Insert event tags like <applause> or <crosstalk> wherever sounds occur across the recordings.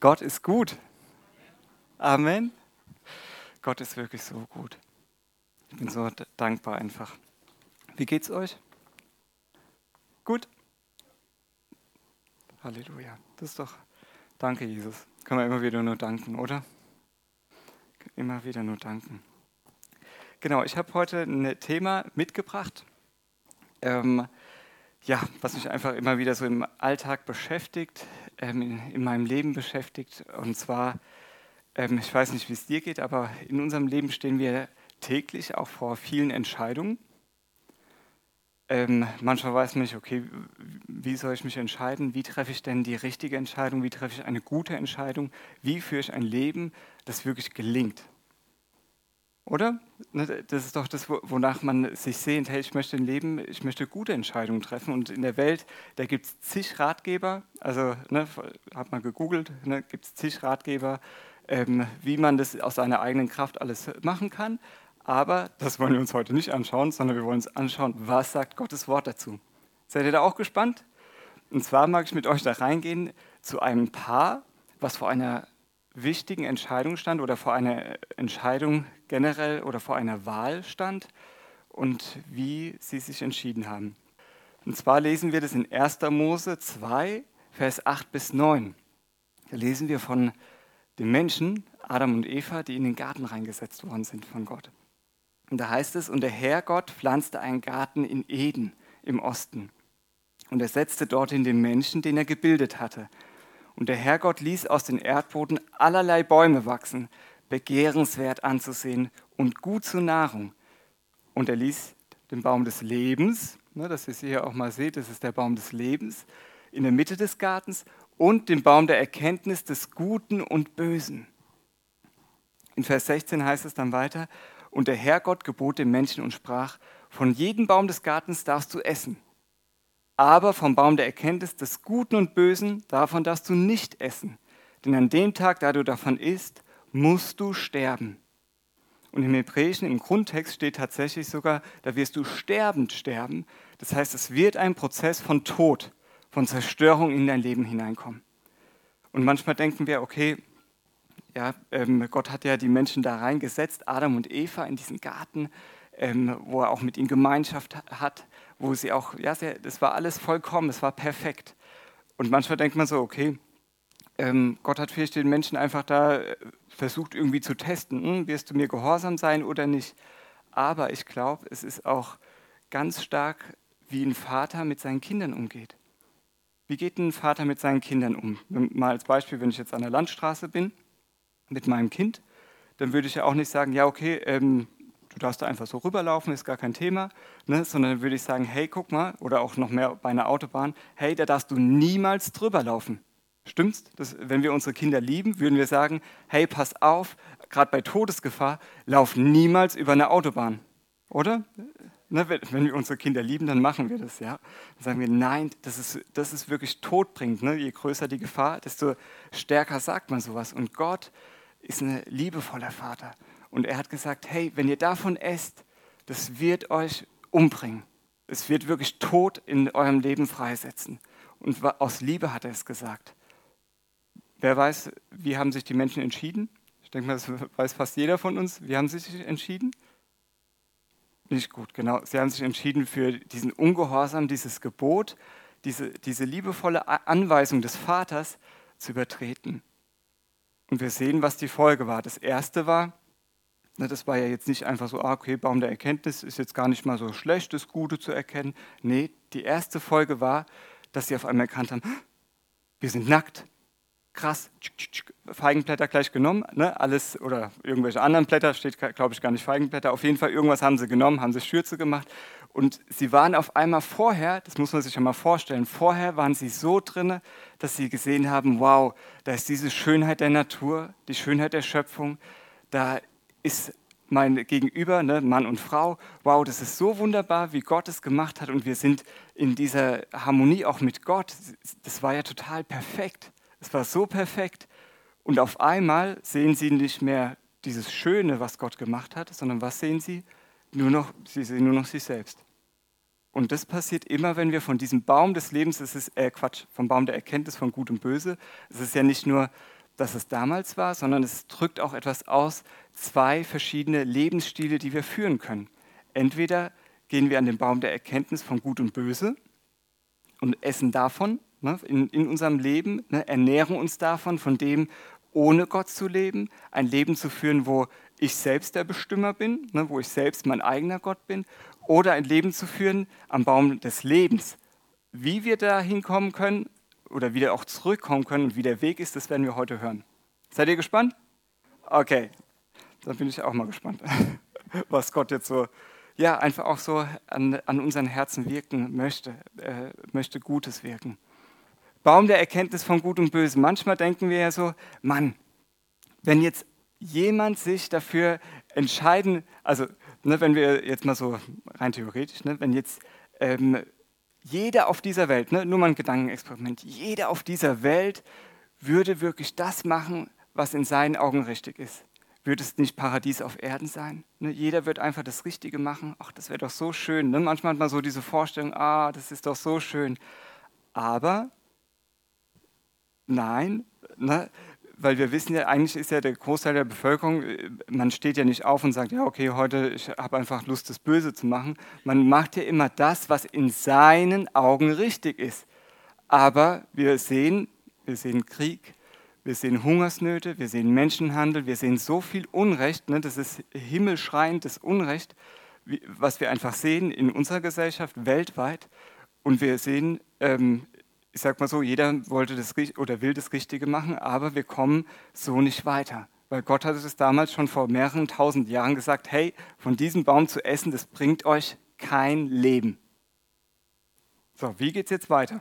Gott ist gut. Amen. Gott ist wirklich so gut. Ich bin so dankbar einfach. Wie geht's euch? Gut? Halleluja. Das ist doch. Danke, Jesus. Kann man immer wieder nur danken, oder? Immer wieder nur danken. Genau, ich habe heute ein Thema mitgebracht. Ähm, ja, was mich einfach immer wieder so im Alltag beschäftigt, ähm, in, in, meinem Leben beschäftigt. Und zwar, ähm, ich weiß nicht, wie es dir geht, aber in unserem Leben stehen wir täglich auch vor vielen Entscheidungen. Ähm, manchmal weiß man nicht, okay, wie soll ich mich entscheiden? Wie treffe ich denn die richtige Entscheidung? Wie treffe ich eine gute Entscheidung? Wie führe ich ein Leben, das wirklich gelingt? Oder? Ne, das ist doch das, wonach man sich sehnt. Hey, ich möchte ein Leben, ich möchte gute Entscheidungen treffen. Und in der Welt, da gibt es zig Ratgeber. Also, ne, hat man gegoogelt, ne, gibt es zig Ratgeber, ähm, wie man das aus seiner eigenen Kraft alles machen kann. Aber das wollen wir uns heute nicht anschauen, sondern wir wollen uns anschauen, was sagt Gottes Wort dazu. Seid ihr da auch gespannt? Und zwar mag ich mit euch da reingehen zu einem Paar, was vor einer wichtigen Entscheidung stand oder vor einer Entscheidung generell oder vor einer Wahl stand und wie sie sich entschieden haben. Und zwar lesen wir das in 1. Mose 2, Vers 8 bis 9. Da lesen wir von den Menschen, Adam und Eva, die in den Garten reingesetzt worden sind von Gott. Und da heißt es, und der Herr Gott pflanzte einen Garten in Eden im Osten. Und er setzte dorthin den Menschen, den er gebildet hatte. Und der Herrgott ließ aus dem Erdboden allerlei Bäume wachsen, begehrenswert anzusehen und gut zur Nahrung. Und er ließ den Baum des Lebens, ne, dass ihr es hier auch mal seht, das ist der Baum des Lebens, in der Mitte des Gartens und den Baum der Erkenntnis des Guten und Bösen. In Vers 16 heißt es dann weiter, und der Herrgott gebot dem Menschen und sprach, von jedem Baum des Gartens darfst du essen, aber vom Baum der Erkenntnis des Guten und Bösen, davon darfst du nicht essen. Denn an dem Tag, da du davon isst, musst du sterben. Und im Hebräischen, im Grundtext steht tatsächlich sogar, da wirst du sterbend sterben. Das heißt, es wird ein Prozess von Tod, von Zerstörung in dein Leben hineinkommen. Und manchmal denken wir, okay, ja, ähm, Gott hat ja die Menschen da reingesetzt, Adam und Eva in diesen Garten, ähm, wo er auch mit ihnen Gemeinschaft hat wo sie auch, ja, das war alles vollkommen, es war perfekt. Und manchmal denkt man so, okay, ähm, Gott hat vielleicht den Menschen einfach da äh, versucht irgendwie zu testen, hm, wirst du mir gehorsam sein oder nicht. Aber ich glaube, es ist auch ganz stark, wie ein Vater mit seinen Kindern umgeht. Wie geht ein Vater mit seinen Kindern um? Mal als Beispiel, wenn ich jetzt an der Landstraße bin mit meinem Kind, dann würde ich ja auch nicht sagen, ja, okay, ähm, du darfst da einfach so rüberlaufen, ist gar kein Thema, ne? sondern würde ich sagen, hey, guck mal, oder auch noch mehr bei einer Autobahn, hey, da darfst du niemals drüber laufen. Stimmt's? Das, wenn wir unsere Kinder lieben, würden wir sagen, hey, pass auf, gerade bei Todesgefahr, lauf niemals über eine Autobahn. Oder? Ne, wenn wir unsere Kinder lieben, dann machen wir das, ja. Dann sagen wir, nein, das ist, das ist wirklich todbringend. Ne? Je größer die Gefahr, desto stärker sagt man sowas. Und Gott ist ein liebevoller Vater. Und er hat gesagt, hey, wenn ihr davon esst, das wird euch umbringen. Es wird wirklich Tod in eurem Leben freisetzen. Und aus Liebe hat er es gesagt. Wer weiß, wie haben sich die Menschen entschieden? Ich denke mal, das weiß fast jeder von uns. Wie haben sie sich entschieden? Nicht gut, genau. Sie haben sich entschieden für diesen Ungehorsam, dieses Gebot, diese, diese liebevolle Anweisung des Vaters zu übertreten. Und wir sehen, was die Folge war. Das erste war, das war ja jetzt nicht einfach so, ah, okay, Baum der Erkenntnis ist jetzt gar nicht mal so schlecht, das Gute zu erkennen. Nee, die erste Folge war, dass sie auf einmal erkannt haben, wir sind nackt. Krass, Feigenblätter gleich genommen, ne? alles oder irgendwelche anderen Blätter, steht glaube ich gar nicht Feigenblätter, auf jeden Fall irgendwas haben sie genommen, haben sie Schürze gemacht und sie waren auf einmal vorher, das muss man sich ja mal vorstellen, vorher waren sie so drinne, dass sie gesehen haben, wow, da ist diese Schönheit der Natur, die Schönheit der Schöpfung, da ist mein Gegenüber, ne, Mann und Frau, wow, das ist so wunderbar, wie Gott es gemacht hat und wir sind in dieser Harmonie auch mit Gott. Das war ja total perfekt. Es war so perfekt. Und auf einmal sehen sie nicht mehr dieses Schöne, was Gott gemacht hat, sondern was sehen sie? Nur noch, sie sehen nur noch sich selbst. Und das passiert immer, wenn wir von diesem Baum des Lebens, es ist äh, Quatsch, vom Baum der Erkenntnis von Gut und Böse, es ist ja nicht nur dass es damals war, sondern es drückt auch etwas aus, zwei verschiedene Lebensstile, die wir führen können. Entweder gehen wir an den Baum der Erkenntnis von Gut und Böse und essen davon ne, in, in unserem Leben, ne, ernähren uns davon, von dem ohne Gott zu leben, ein Leben zu führen, wo ich selbst der Bestimmer bin, ne, wo ich selbst mein eigener Gott bin, oder ein Leben zu führen am Baum des Lebens. Wie wir da hinkommen können oder wieder auch zurückkommen können und wie der Weg ist, das werden wir heute hören. Seid ihr gespannt? Okay, dann bin ich auch mal gespannt, <laughs> was Gott jetzt so, ja, einfach auch so an, an unseren Herzen wirken möchte, äh, möchte Gutes wirken. Baum der Erkenntnis von Gut und Böse. Manchmal denken wir ja so, Mann, wenn jetzt jemand sich dafür entscheiden, also ne, wenn wir jetzt mal so rein theoretisch, ne, wenn jetzt ähm, jeder auf dieser Welt, ne, nur mal ein Gedankenexperiment, jeder auf dieser Welt würde wirklich das machen, was in seinen Augen richtig ist. Würde es nicht Paradies auf Erden sein? Ne, jeder wird einfach das Richtige machen. Ach, das wäre doch so schön. Ne? Manchmal hat man so diese Vorstellung, ah, das ist doch so schön. Aber nein, ne? weil wir wissen ja, eigentlich ist ja der Großteil der Bevölkerung, äh, man steht ja nicht auf und sagt, ja, okay, heute, ich habe einfach Lust, das Böse zu machen. Man macht ja immer das, was in seinen Augen richtig ist. Aber wir sehen, wir sehen Krieg, wir sehen Hungersnöte, wir sehen Menschenhandel, wir sehen so viel Unrecht, ne, das ist himmelschreiendes Unrecht, was wir einfach sehen in unserer Gesellschaft weltweit. Und wir sehen ähm, ich sag mal so, jeder wollte das oder will das Richtige machen, aber wir kommen so nicht weiter. Weil Gott hatte es damals schon vor mehreren tausend Jahren gesagt, hey, von diesem Baum zu essen, das bringt euch kein Leben. So, wie geht es jetzt weiter?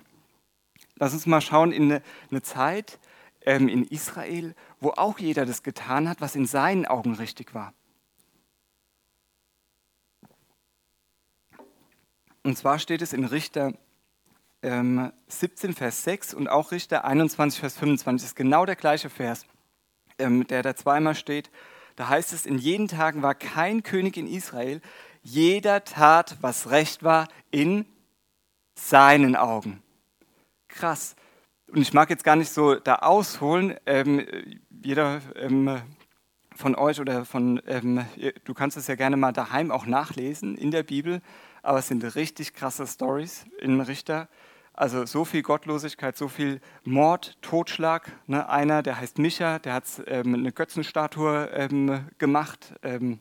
Lass uns mal schauen in eine, eine Zeit ähm, in Israel, wo auch jeder das getan hat, was in seinen Augen richtig war. Und zwar steht es in Richter ähm, 17, Vers 6 und auch Richter 21, Vers 25 ist genau der gleiche Vers, ähm, der da zweimal steht. Da heißt es, in jenen Tagen war kein König in Israel, jeder tat, was recht war, in seinen Augen. Krass. Und ich mag jetzt gar nicht so da ausholen. Ähm, jeder ähm, von euch oder von, ähm, du kannst es ja gerne mal daheim auch nachlesen in der Bibel, aber es sind richtig krasse Stories in Richter. Also so viel Gottlosigkeit, so viel Mord, Totschlag. Ne? Einer, der heißt Micha, der hat ähm, eine Götzenstatue ähm, gemacht, ähm,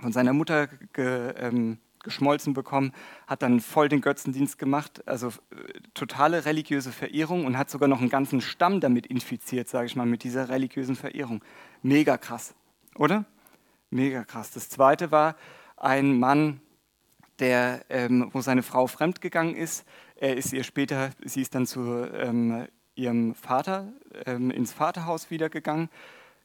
von seiner Mutter ge, ähm, geschmolzen bekommen, hat dann voll den Götzendienst gemacht, also äh, totale religiöse Verehrung und hat sogar noch einen ganzen Stamm damit infiziert, sage ich mal, mit dieser religiösen Verehrung. Mega krass, oder? Mega krass. Das zweite war ein Mann, der, ähm, wo seine Frau fremdgegangen ist. Er ist ihr später, sie ist dann zu ähm, ihrem Vater ähm, ins Vaterhaus wiedergegangen.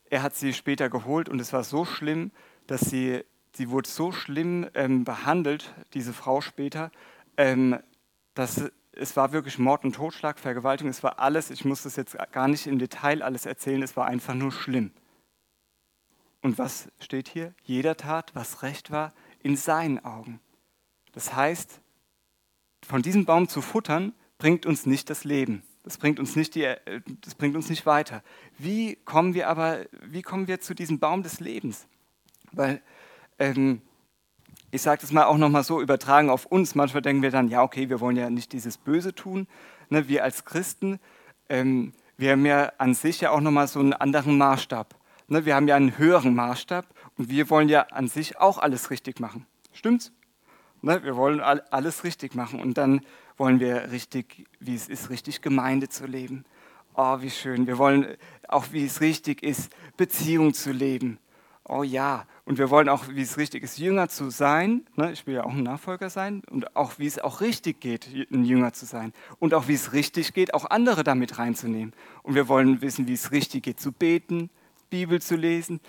Er hat sie später geholt und es war so schlimm, dass sie, sie wurde so schlimm ähm, behandelt, diese Frau später, ähm, dass es war wirklich Mord und Totschlag, Vergewaltigung, es war alles, ich muss das jetzt gar nicht im Detail alles erzählen, es war einfach nur schlimm. Und was steht hier? Jeder tat, was recht war, in seinen Augen. Das heißt, von diesem Baum zu futtern, bringt uns nicht das Leben. Das bringt uns nicht, die, das bringt uns nicht weiter. Wie kommen wir aber, wie kommen wir zu diesem Baum des Lebens? Weil, ähm, ich sage das mal auch nochmal so übertragen auf uns. Manchmal denken wir dann, ja, okay, wir wollen ja nicht dieses Böse tun. Ne, wir als Christen, ähm, wir haben ja an sich ja auch nochmal so einen anderen Maßstab. Ne, wir haben ja einen höheren Maßstab und wir wollen ja an sich auch alles richtig machen. Stimmt's? Ne, wir wollen alles richtig machen und dann wollen wir richtig, wie es ist, richtig Gemeinde zu leben. Oh, wie schön. Wir wollen auch, wie es richtig ist, Beziehung zu leben. Oh ja. Und wir wollen auch, wie es richtig ist, Jünger zu sein. Ne, ich will ja auch ein Nachfolger sein. Und auch, wie es auch richtig geht, ein Jünger zu sein. Und auch, wie es richtig geht, auch andere damit reinzunehmen. Und wir wollen wissen, wie es richtig geht, zu beten, Bibel zu lesen,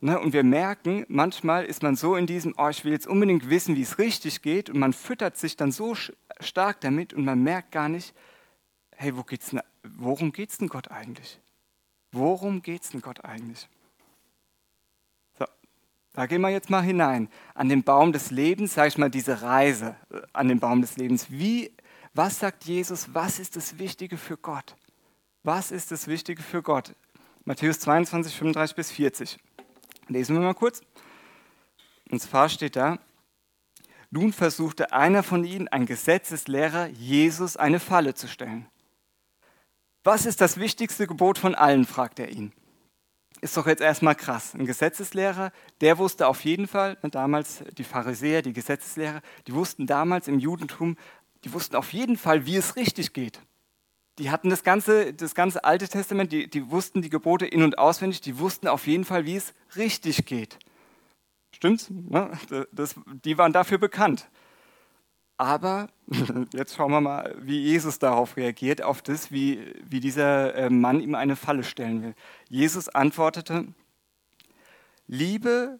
Ne, und wir merken, manchmal ist man so in diesem, oh, ich will jetzt unbedingt wissen, wie es richtig geht, und man füttert sich dann so stark damit und man merkt gar nicht, hey, wo geht's denn, worum geht es denn Gott eigentlich? Worum geht es denn Gott eigentlich? So, da gehen wir jetzt mal hinein. An den Baum des Lebens, sage ich mal, diese Reise äh, an den Baum des Lebens. Wie, was sagt Jesus, was ist das Wichtige für Gott? Was ist das Wichtige für Gott? Matthäus 22, 35 bis 40. Lesen wir mal kurz. Und zwar steht da, nun versuchte einer von ihnen, ein Gesetzeslehrer, Jesus eine Falle zu stellen. Was ist das wichtigste Gebot von allen, fragt er ihn. Ist doch jetzt erstmal krass. Ein Gesetzeslehrer, der wusste auf jeden Fall, ne, damals die Pharisäer, die Gesetzeslehrer, die wussten damals im Judentum, die wussten auf jeden Fall, wie es richtig geht. Die hatten das ganze, das ganze Alte Testament, die, die wussten die Gebote in- und auswendig, die wussten auf jeden Fall, wie es richtig geht. Stimmt's? Ne? Das, die waren dafür bekannt. Aber <laughs> jetzt schauen wir mal, wie Jesus darauf reagiert, auf das, wie, wie dieser äh, Mann ihm eine Falle stellen will. Jesus antwortete, Liebe,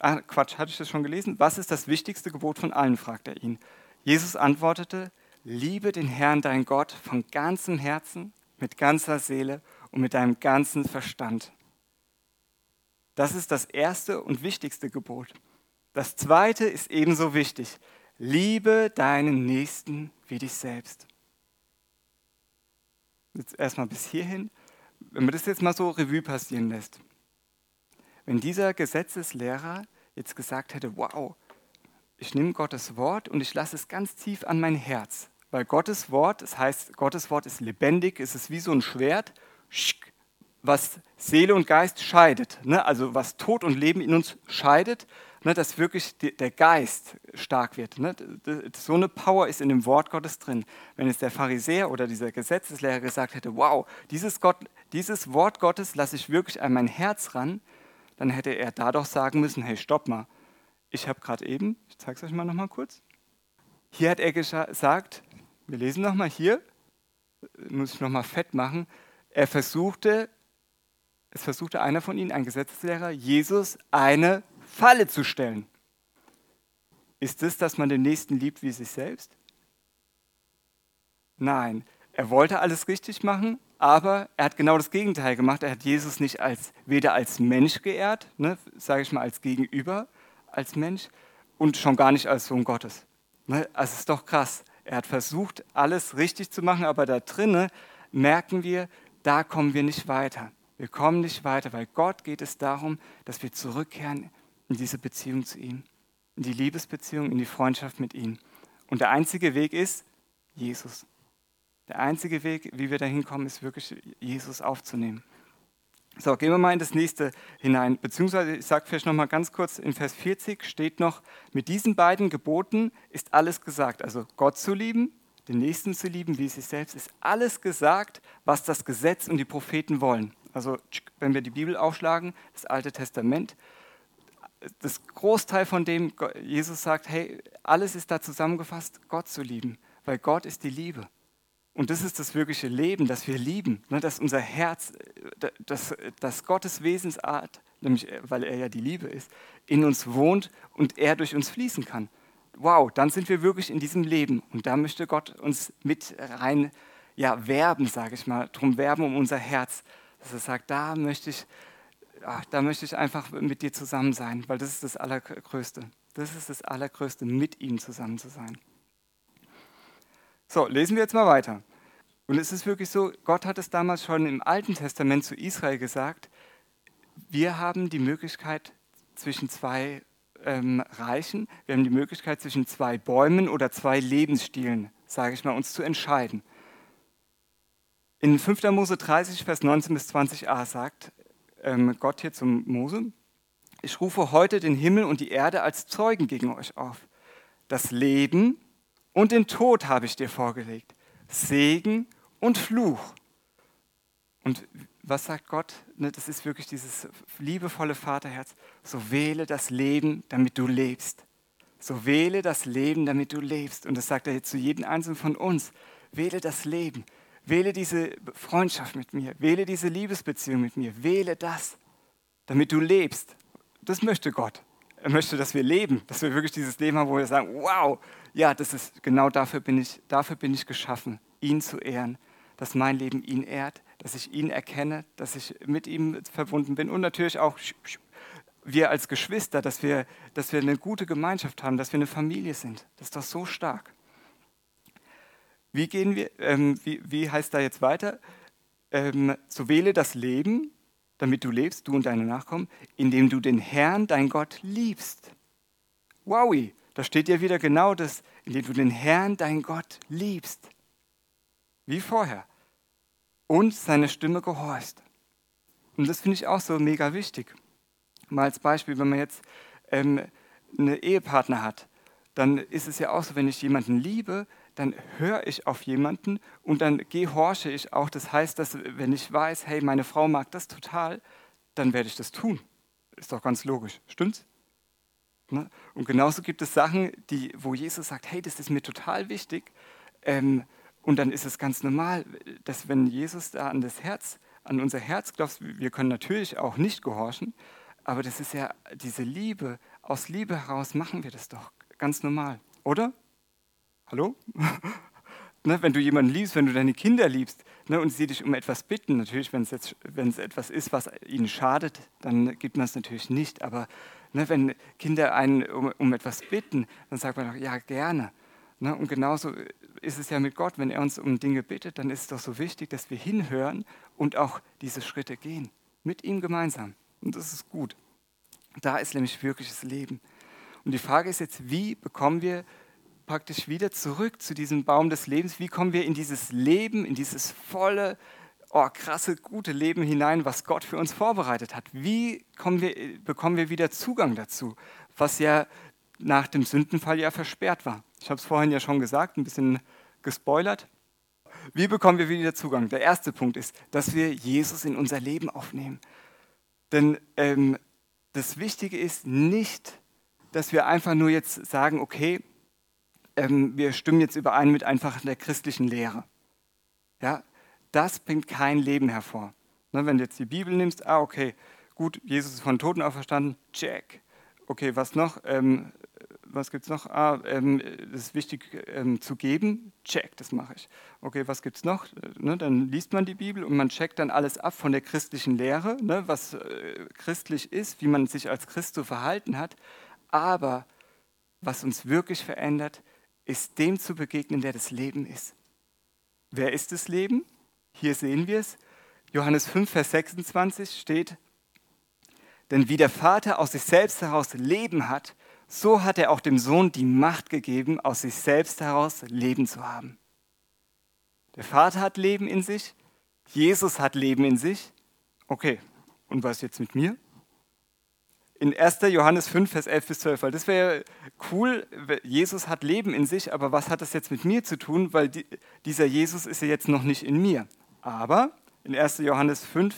ah, Quatsch, hatte ich das schon gelesen? Was ist das wichtigste Gebot von allen, fragt er ihn. Jesus antwortete, liebe den Herrn, dein Gott, von ganzem Herzen, mit ganzer Seele und mit deinem ganzen Verstand. Das ist das erste und wichtigste Gebot. Das zweite ist ebenso wichtig. Liebe deinen Nächsten wie dich selbst. Jetzt erstmal bis hierhin. Wenn man das jetzt mal so Revue passieren lässt. Wenn dieser Gesetzeslehrer jetzt gesagt hätte, wow, ich nehme Gottes Wort und ich lasse es ganz tief an mein Herz. Weil Gottes Wort, das heißt, Gottes Wort ist lebendig, es ist wie so ein Schwert, was Seele und Geist scheidet. Ne? Also was Tod und Leben in uns scheidet, ne? dass wirklich der Geist stark wird. Ne? So eine Power ist in dem Wort Gottes drin. Wenn es der Pharisäer oder dieser Gesetzeslehrer gesagt hätte, wow, dieses, Gott, dieses Wort Gottes lasse ich wirklich an mein Herz ran, dann hätte er da doch sagen müssen, hey, stopp mal. Ich habe gerade eben, ich zeige es euch mal noch mal kurz. Hier hat er gesagt, wir lesen noch mal hier, muss ich noch mal fett machen. Er versuchte es versuchte einer von ihnen, ein Gesetzeslehrer, Jesus eine Falle zu stellen. Ist es, dass man den Nächsten liebt wie sich selbst? Nein, er wollte alles richtig machen, aber er hat genau das Gegenteil gemacht. Er hat Jesus nicht als, weder als Mensch geehrt, ne, sage ich mal als Gegenüber, als Mensch, und schon gar nicht als Sohn Gottes. Ne, also ist doch krass. Er hat versucht, alles richtig zu machen, aber da drinnen merken wir, da kommen wir nicht weiter. Wir kommen nicht weiter, weil Gott geht es darum, dass wir zurückkehren in diese Beziehung zu ihm, in die Liebesbeziehung, in die Freundschaft mit ihm. Und der einzige Weg ist Jesus. Der einzige Weg, wie wir dahin kommen, ist wirklich Jesus aufzunehmen. So, gehen wir mal in das nächste hinein. Beziehungsweise, ich sage vielleicht noch mal ganz kurz, in Vers 40 steht noch, mit diesen beiden Geboten ist alles gesagt. Also Gott zu lieben, den Nächsten zu lieben, wie sich selbst, ist alles gesagt, was das Gesetz und die Propheten wollen. Also wenn wir die Bibel aufschlagen, das Alte Testament, das Großteil von dem Jesus sagt, hey, alles ist da zusammengefasst, Gott zu lieben, weil Gott ist die Liebe. Und das ist das wirkliche Leben, das wir lieben, ne, dass unser Herz, dass, dass Gottes Wesensart, nämlich weil er ja die Liebe ist, in uns wohnt und er durch uns fließen kann. Wow, dann sind wir wirklich in diesem Leben und da möchte Gott uns mit rein ja, werben, sage ich mal, drum werben um unser Herz, dass er sagt, da möchte ich, ach, da möchte ich einfach mit dir zusammen sein, weil das ist das Allergrößte. Das ist das Allergrößte, mit ihm zusammen zu sein. So, lesen wir jetzt mal weiter. Und es ist wirklich so, Gott hat es damals schon im Alten Testament zu Israel gesagt, wir haben die Möglichkeit zwischen zwei ähm, Reichen, wir haben die Möglichkeit zwischen zwei Bäumen oder zwei Lebensstilen, sage ich mal, uns zu entscheiden. In 5. Mose 30, Vers 19 bis 20a sagt ähm, Gott hier zum Mose, ich rufe heute den Himmel und die Erde als Zeugen gegen euch auf. Das Leben und den Tod habe ich dir vorgelegt, Segen und Fluch. Und was sagt Gott? Ne, das ist wirklich dieses liebevolle Vaterherz. So wähle das Leben, damit du lebst. So wähle das Leben, damit du lebst. Und das sagt er jetzt zu jedem Einzelnen von uns. Wähle das Leben. Wähle diese Freundschaft mit mir, wähle diese Liebesbeziehung mit mir, wähle das, damit du lebst. Das möchte Gott. Er möchte, dass wir leben, dass wir wirklich dieses Leben haben, wo wir sagen, wow, ja, das ist genau dafür bin ich, dafür bin ich geschaffen, ihn zu ehren, dass mein Leben ihn ehrt, dass ich ihn erkenne, dass ich mit ihm verbunden bin und natürlich auch wir als Geschwister, dass wir, dass wir eine gute Gemeinschaft haben, dass wir eine Familie sind. Das ist doch so stark. Wie gehen wir, ähm, wie, wie heißt da jetzt weiter? Ähm, so wähle das Leben, damit du lebst, du und deine Nachkommen, indem du den Herrn, dein Gott, liebst. Wowi, da steht ja wieder genau das, indem du den Herrn, dein Gott, liebst. Wie vorher. Und seine Stimme gehorchst. Und das finde ich auch so mega wichtig. Mal als Beispiel, wenn man jetzt ähm, einen Ehepartner hat, dann ist es ja auch so, wenn ich jemanden liebe, dann höre ich auf jemanden und dann gehorche ich auch. Das heißt, dass wenn ich weiß, hey, meine Frau mag das total, dann werde ich das tun. Ist doch ganz logisch, stimmt's? Ne? Und genauso gibt es Sachen, die, wo Jesus sagt, hey, das ist mir total wichtig. Ähm, und dann ist es ganz normal, dass wenn Jesus da an das Herz, an unser Herz glaubt, wir können natürlich auch nicht gehorchen, aber das ist ja diese Liebe, aus Liebe heraus machen wir das doch ganz normal, oder? Hallo? <laughs> ne, wenn du jemanden liebst, wenn du deine Kinder liebst ne, und sie dich um etwas bitten, natürlich, wenn es, etwas ist, was ihnen schadet, dann gibt man es natürlich nicht. Aber ne, wenn Kinder einen um, um, etwas bitten, dann sagt man doch, ja, gerne. Ne, und genauso ist es ja mit Gott, wenn er uns um Dinge bittet, dann ist es doch so wichtig, dass wir hinhören und auch diese Schritte gehen. Mit ihm gemeinsam. Und das ist gut. Da ist nämlich wirkliches Leben. Und die Frage ist jetzt, wie bekommen wir praktisch wieder zurück zu diesem Baum des Lebens? Wie kommen wir in dieses Leben, in dieses volle, oh, krasse, gute Leben hinein, was Gott für uns vorbereitet hat? Wie wir, bekommen wir wieder Zugang dazu, was ja nach dem Sündenfall ja versperrt war? Ich habe es vorhin ja schon gesagt, ein bisschen gespoilert. Wie bekommen wir wieder Zugang? Der erste Punkt ist, dass wir Jesus in unser Leben aufnehmen. Denn ähm, das Wichtige ist nicht, dass wir einfach nur jetzt sagen, okay, ähm, wir stimmen jetzt überein mit einfach der christlichen Lehre. Ja, das bringt kein Leben hervor. Ne, wenn du jetzt die Bibel nimmst, ah, okay, gut, Jesus ist von Toten auferstanden, check. Okay, was noch? Ähm, was es noch? Ah, ähm, das ist wichtig ähm, zu geben, check, das mache ich. Okay, was gibt es noch? Ne, dann liest man die Bibel und man checkt dann alles ab von der christlichen Lehre, ne, was äh, christlich ist, wie man sich als Christ zu verhalten hat. Aber was uns wirklich verändert, ist dem zu begegnen, der das Leben ist. Wer ist das Leben? Hier sehen wir es. Johannes 5, Vers 26 steht, denn wie der Vater aus sich selbst heraus Leben hat, so hat er auch dem Sohn die Macht gegeben, aus sich selbst heraus Leben zu haben. Der Vater hat Leben in sich, Jesus hat Leben in sich. Okay, und was jetzt mit mir? In 1. Johannes 5, Vers 11 bis 12, weil das wäre cool, Jesus hat Leben in sich, aber was hat das jetzt mit mir zu tun, weil die, dieser Jesus ist ja jetzt noch nicht in mir. Aber in 1. Johannes 5,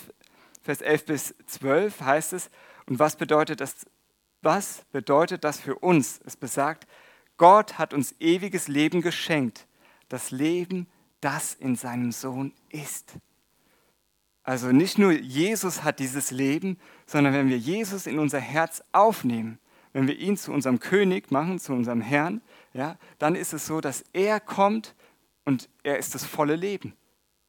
Vers 11 bis 12 heißt es, und was bedeutet das, was bedeutet das für uns? Es besagt, Gott hat uns ewiges Leben geschenkt, das Leben, das in seinem Sohn ist. Also nicht nur Jesus hat dieses Leben, sondern wenn wir Jesus in unser Herz aufnehmen, wenn wir ihn zu unserem König machen, zu unserem Herrn, ja, dann ist es so, dass er kommt und er ist das volle Leben.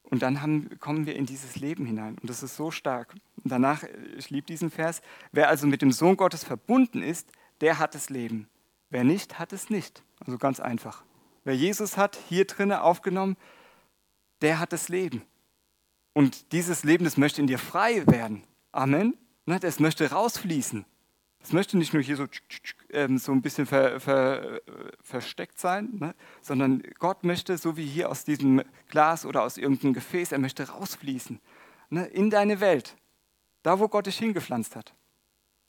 Und dann haben, kommen wir in dieses Leben hinein. Und das ist so stark. Und danach, ich liebe diesen Vers, wer also mit dem Sohn Gottes verbunden ist, der hat das Leben. Wer nicht, hat es nicht. Also ganz einfach. Wer Jesus hat, hier drinnen aufgenommen, der hat das Leben. Und dieses Leben, das möchte in dir frei werden. Amen. Ne, das möchte rausfließen. Das möchte nicht nur hier so, ähm, so ein bisschen ver, ver, versteckt sein, ne? sondern Gott möchte, so wie hier aus diesem Glas oder aus irgendeinem Gefäß, er möchte rausfließen ne? in deine Welt, da wo Gott dich hingepflanzt hat.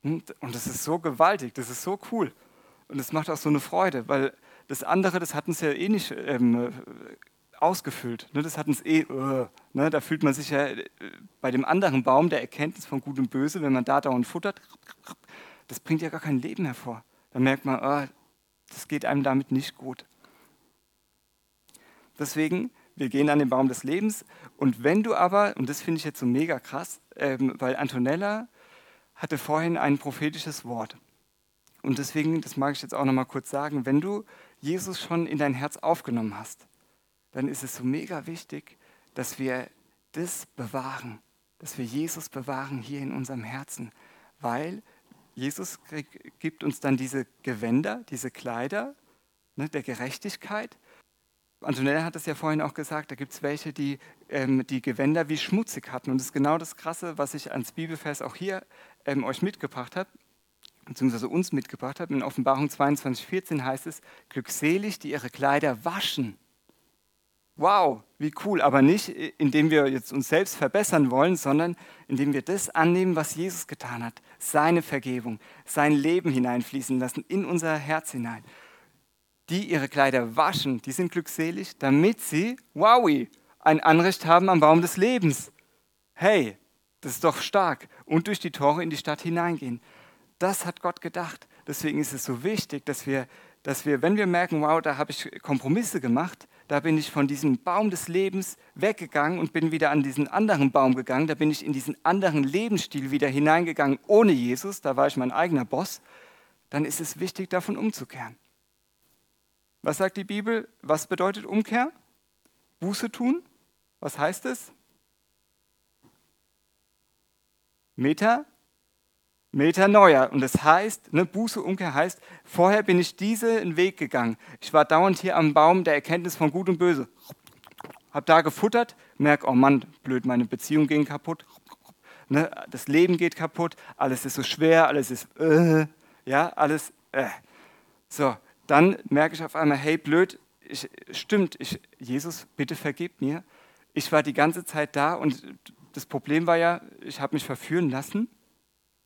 Und das ist so gewaltig, das ist so cool. Und es macht auch so eine Freude, weil das andere, das hat uns ja eh nicht ähm, ausgefüllt. Ne, das hat uns eh, uh, ne, da fühlt man sich ja äh, bei dem anderen Baum der Erkenntnis von Gut und Böse, wenn man da dauernd futtert, das bringt ja gar kein Leben hervor. Da merkt man, oh, das geht einem damit nicht gut. Deswegen, wir gehen an den Baum des Lebens und wenn du aber, und das finde ich jetzt so mega krass, ähm, weil Antonella hatte vorhin ein prophetisches Wort. Und deswegen, das mag ich jetzt auch nochmal kurz sagen, wenn du Jesus schon in dein Herz aufgenommen hast, dann ist es so mega wichtig, dass wir das bewahren, dass wir Jesus bewahren hier in unserem Herzen, weil Jesus gibt uns dann diese Gewänder, diese Kleider ne, der Gerechtigkeit Antonella hat es ja vorhin auch gesagt, da gibt es welche, die ähm, die Gewänder wie schmutzig hatten. Und das ist genau das Krasse, was ich als Bibelvers auch hier ähm, euch mitgebracht habe, beziehungsweise uns mitgebracht habe. In Offenbarung 22, 14 heißt es, glückselig, die ihre Kleider waschen. Wow, wie cool, aber nicht, indem wir jetzt uns selbst verbessern wollen, sondern indem wir das annehmen, was Jesus getan hat, seine Vergebung, sein Leben hineinfließen lassen in unser Herz hinein. Die ihre Kleider waschen, die sind glückselig, damit sie, wowi, ein Anrecht haben am Baum des Lebens. Hey, das ist doch stark. Und durch die Tore in die Stadt hineingehen. Das hat Gott gedacht. Deswegen ist es so wichtig, dass wir, dass wir, wenn wir merken, wow, da habe ich Kompromisse gemacht, da bin ich von diesem Baum des Lebens weggegangen und bin wieder an diesen anderen Baum gegangen, da bin ich in diesen anderen Lebensstil wieder hineingegangen ohne Jesus, da war ich mein eigener Boss, dann ist es wichtig, davon umzukehren. Was sagt die Bibel? Was bedeutet Umkehr? Buße tun? Was heißt es? Meta, Metanoia. Und das heißt, ne, Buße, Umkehr heißt, vorher bin ich diesen Weg gegangen. Ich war dauernd hier am Baum der Erkenntnis von Gut und Böse. Hab da gefuttert, merk, oh Mann, blöd, meine Beziehung ging kaputt. Ne, das Leben geht kaputt, alles ist so schwer, alles ist, äh, ja, alles, äh. So, dann merke ich auf einmal, hey, blöd, ich, stimmt, ich, Jesus, bitte vergib mir. Ich war die ganze Zeit da und das Problem war ja, ich habe mich verführen lassen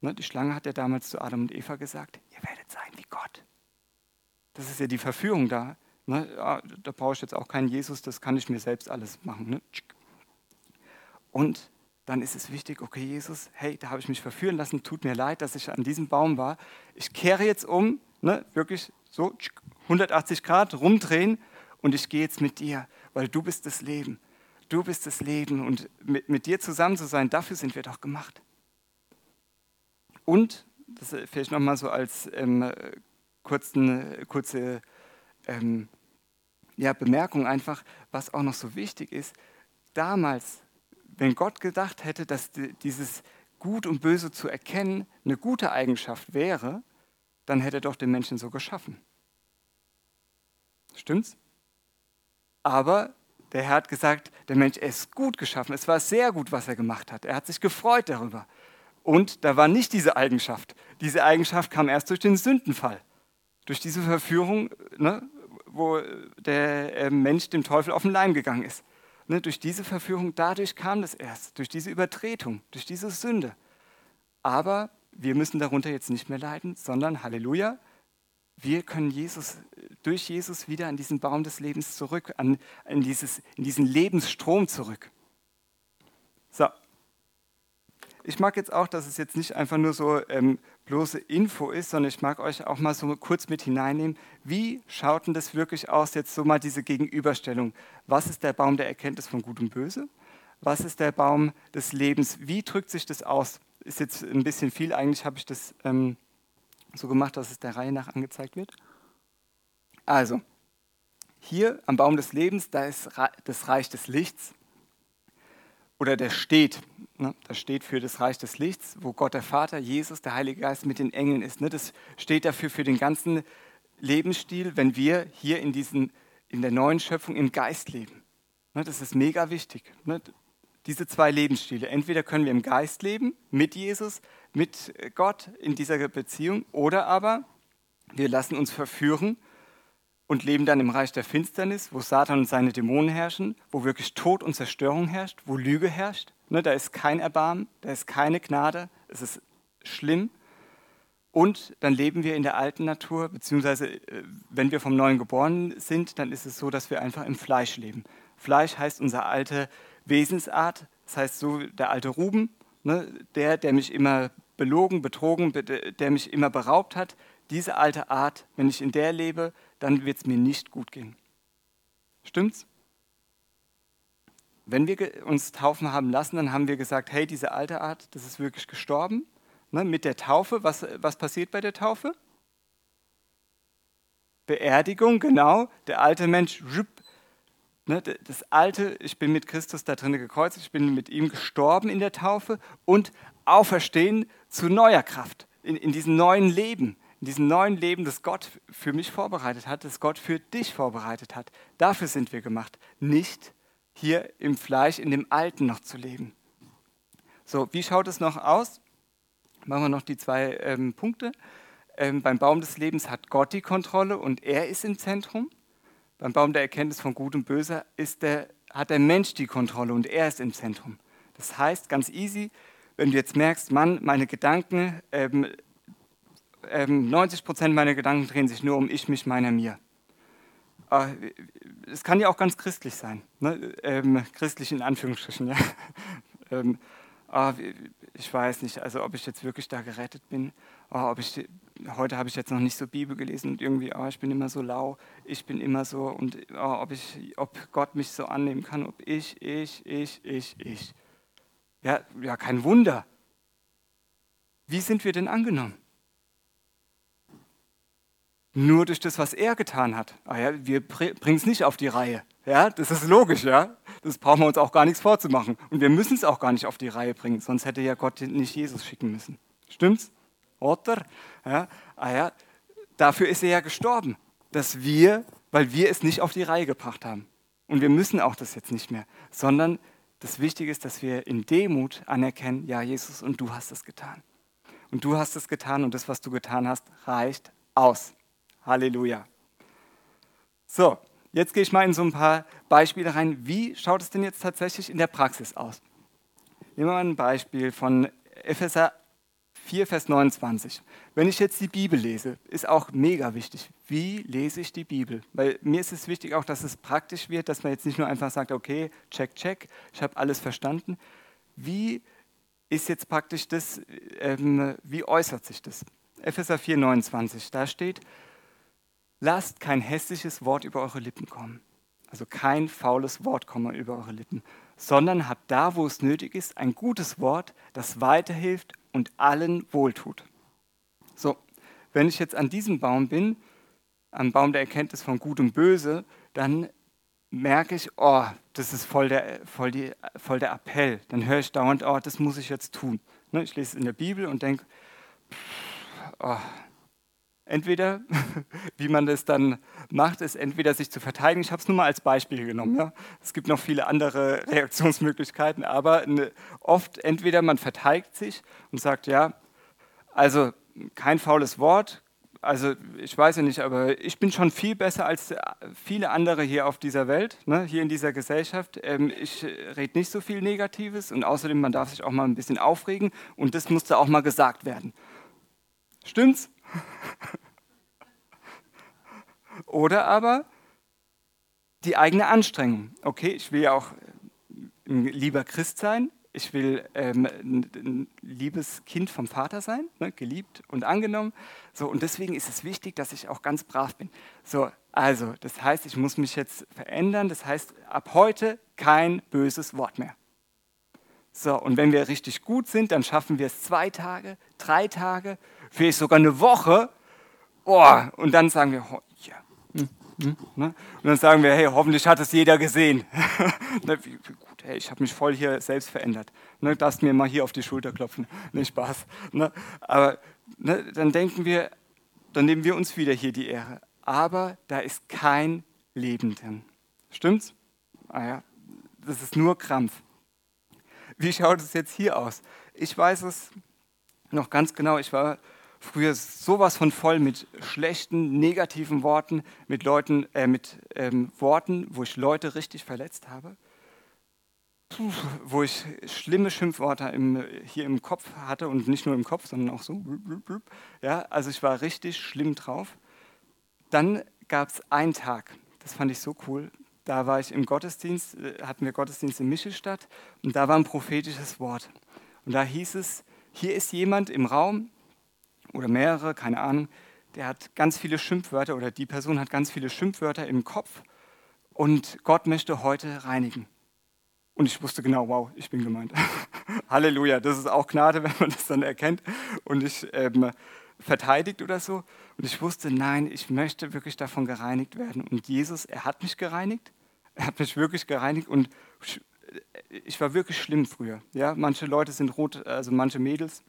die Schlange hat ja damals zu Adam und Eva gesagt, ihr werdet sein wie Gott. Das ist ja die Verführung da. Ne, da brauche ich jetzt auch keinen Jesus, das kann ich mir selbst alles machen. Ne? Und dann ist es wichtig, okay Jesus, hey, da habe ich mich verführen lassen, tut mir leid, dass ich an diesem Baum war. Ich kehre jetzt um, ne, wirklich so 180 Grad rumdrehen und ich gehe jetzt mit dir, weil du bist das Leben. Du bist das Leben und mit, mit dir zusammen zu sein, dafür sind wir doch gemacht. Und, das vielleicht nochmal so als ähm, kurzen, kurze ähm, ja, Bemerkung einfach, was auch noch so wichtig ist, damals, wenn Gott gedacht hätte, dass dieses Gut und Böse zu erkennen eine gute Eigenschaft wäre, dann hätte er doch den Menschen so geschaffen. Stimmt's? Aber der Herr hat gesagt, der Mensch ist gut geschaffen. Es war sehr gut, was er gemacht hat. Er hat sich gefreut darüber. Und da war nicht diese Eigenschaft. Diese Eigenschaft kam erst durch den Sündenfall. Durch diese Verführung, ne, wo der äh, Mensch dem Teufel auf den Leim gegangen ist. Ne, durch diese Verführung, dadurch kam das erst. Durch diese Übertretung, durch diese Sünde. Aber wir müssen darunter jetzt nicht mehr leiden, sondern Halleluja, wir können Jesus, durch Jesus wieder an diesen Baum des Lebens zurück, an, in, dieses, in diesen Lebensstrom zurück. So, ich mag jetzt auch, dass es jetzt nicht einfach nur so ähm, bloße Info ist, sondern ich mag euch auch mal so kurz mit hineinnehmen. Wie schaut denn das wirklich aus, jetzt so mal diese Gegenüberstellung? Was ist der Baum der Erkenntnis von Gut und Böse? Was ist der Baum des Lebens? Wie drückt sich das aus? Ist jetzt ein bisschen viel, eigentlich habe ich das ähm, so gemacht, dass es der Reihe nach angezeigt wird. Also, hier am Baum des Lebens, da ist das Reich des Lichts oder der steht. Ne? Das steht für das Reich des Lichts, wo Gott der Vater, Jesus, der Heilige Geist mit den Engeln ist. Ne? Das steht dafür für den ganzen Lebensstil, wenn wir hier in, diesen, in der neuen Schöpfung im Geist leben. Ne? Das ist mega wichtig. Ne? Diese zwei Lebensstile. Entweder können wir im Geist leben, mit Jesus, mit Gott in dieser Beziehung, oder aber wir lassen uns verführen und leben dann im Reich der Finsternis, wo Satan und seine Dämonen herrschen, wo wirklich Tod und Zerstörung herrscht, wo Lüge herrscht. Ne, da ist kein Erbarmen, da ist keine Gnade, es ist schlimm. Und dann leben wir in der alten Natur, beziehungsweise äh, wenn wir vom Neuen geboren sind, dann ist es so, dass wir einfach im Fleisch leben. Fleisch heißt unsere alte Wesensart, das heißt so der alte Ruben, ne, der, der mich immer belogen, betrogen, der mich immer beraubt hat. Diese alte Art, wenn ich in der lebe, dann wird es mir nicht gut gehen. Stimmt's? Wenn wir uns taufen haben lassen, dann haben wir gesagt, hey, diese alte Art, das ist wirklich gestorben. Ne, mit der Taufe, was, was passiert bei der Taufe? Beerdigung, genau. Der alte Mensch, ne, das alte, ich bin mit Christus da drin gekreuzigt, ich bin mit ihm gestorben in der Taufe und auferstehen zu neuer Kraft, in, in diesem neuen Leben, in diesem neuen Leben, das Gott für mich vorbereitet hat, das Gott für dich vorbereitet hat. Dafür sind wir gemacht, nicht hier im Fleisch, in dem Alten noch zu leben. So, wie schaut es noch aus? Machen wir noch die zwei ähm, Punkte. Ähm, beim Baum des Lebens hat Gott die Kontrolle und er ist im Zentrum. Beim Baum der Erkenntnis von Gut und Böse ist der, hat der Mensch die Kontrolle und er ist im Zentrum. Das heißt, ganz easy, wenn du jetzt merkst, Mann, meine Gedanken, ähm, ähm, 90 Prozent meiner Gedanken drehen sich nur um ich, mich, meiner, mir. Äh, es kann ja auch ganz christlich sein, ne? ähm, christlich in Anführungsstrichen. Ja? <laughs> ähm, oh, ich weiß nicht, also ob ich jetzt wirklich da gerettet bin, oh, ob ich, heute habe ich jetzt noch nicht so Bibel gelesen und irgendwie, oh, ich bin immer so lau, ich bin immer so und oh, ob, ich, ob Gott mich so annehmen kann, ob ich, ich, ich, ich, ich. Ja, ja, kein Wunder. Wie sind wir denn angenommen? Nur durch das, was er getan hat. Ah ja, wir bringen es nicht auf die Reihe. Ja, das ist logisch, ja. Das brauchen wir uns auch gar nichts vorzumachen. Und wir müssen es auch gar nicht auf die Reihe bringen, sonst hätte ja Gott nicht Jesus schicken müssen. Stimmt's? Oder? Ja, ah ja, dafür ist er ja gestorben, dass wir, weil wir es nicht auf die Reihe gebracht haben. Und wir müssen auch das jetzt nicht mehr, sondern das Wichtige ist, dass wir in Demut anerkennen, ja Jesus, und du hast es getan. Und du hast es getan und das, was du getan hast, reicht aus. Halleluja. So, jetzt gehe ich mal in so ein paar Beispiele rein. Wie schaut es denn jetzt tatsächlich in der Praxis aus? Nehmen wir mal ein Beispiel von Epheser 4, Vers 29. Wenn ich jetzt die Bibel lese, ist auch mega wichtig. Wie lese ich die Bibel? Weil mir ist es wichtig auch, dass es praktisch wird, dass man jetzt nicht nur einfach sagt, okay, check, check, ich habe alles verstanden. Wie ist jetzt praktisch das, ähm, wie äußert sich das? Epheser 4, 29, da steht, lasst kein hässliches Wort über eure Lippen kommen. Also kein faules Wort komme über eure Lippen, sondern habt da, wo es nötig ist, ein gutes Wort, das weiterhilft und allen wohltut. So, wenn ich jetzt an diesem Baum bin, am Baum der Erkenntnis von Gut und Böse, dann merke ich, oh, das ist voll der, voll, die, voll der Appell. Dann höre ich dauernd, oh, das muss ich jetzt tun. Ne, ich lese es in der Bibel und denke, oh, entweder, <laughs> wie man das dann macht, ist entweder sich zu verteidigen. Ich habe es nur mal als Beispiel genommen. Ja. Es gibt noch viele andere <laughs> Reaktionsmöglichkeiten, aber ne, oft entweder man verteidigt sich und sagt, ja, also kein faules Wort. Also ich weiß ja nicht, aber ich bin schon viel besser als viele andere hier auf dieser Welt, ne, hier in dieser Gesellschaft. Ähm, ich rede nicht so viel Negatives und außerdem, man darf sich auch mal ein bisschen aufregen und das musste auch mal gesagt werden. Stimmt's? <laughs> Oder aber die eigene Anstrengung. Okay, ich will ja auch ein lieber Christ sein, ich will ähm, ein liebes Kind vom Vater sein, ne, geliebt und angenommen. So, und deswegen ist es wichtig, dass ich auch ganz brav bin. So, also, das heißt, ich muss mich jetzt verändern. Das heißt, ab heute kein böses Wort mehr. So, und wenn wir richtig gut sind, dann schaffen wir es zwei Tage, drei Tage, vielleicht sogar eine Woche. Oh, und dann sagen wir, oh, ja. Ne? Und dann sagen wir, hey, hoffentlich hat es jeder gesehen. <laughs> ne, hey, ich habe mich voll hier selbst verändert. Ne, darfst mir mal hier auf die Schulter klopfen. <laughs> Ne, Spaß. Ne? Aber ne, dann denken wir, dann nehmen wir uns wieder hier die Ehre. Aber da ist kein Leben drin. Stimmt's? Ah ja, das ist nur Krampf. Wie schaut es jetzt hier aus? Ich weiß es noch ganz genau. Ich war früher sowas von voll mit schlechten, negativen Worten, mit Leuten, äh, mit ähm, Worten, wo ich Leute richtig verletzt habe, Puh, wo ich schlimme Schimpfworte im, hier im Kopf hatte und nicht nur im Kopf, sondern auch so. Ja, also ich war richtig schlimm drauf. Dann gab es einen Tag, das fand ich so cool. Da war ich im Gottesdienst, äh, hatten wir Gottesdienst in Michelstadt und da war ein prophetisches Wort. Und da hieß es, hier ist jemand im Raum oder mehrere, keine Ahnung, der hat ganz viele Schimpfwörter oder die Person hat ganz viele Schimpfwörter im Kopf und Gott möchte heute reinigen. Und ich wusste genau, wow, ich bin gemeint. <laughs> Halleluja, das ist auch Gnade, <laughs> wenn man das dann erkennt und nicht ähm, verteidigt oder so. Und ich wusste, nein, ich möchte wirklich davon gereinigt werden. Und Jesus, er hat mich gereinigt, er hat mich wirklich gereinigt und ich war wirklich schlimm früher. Ja, manche Leute sind rot, also manche Mädels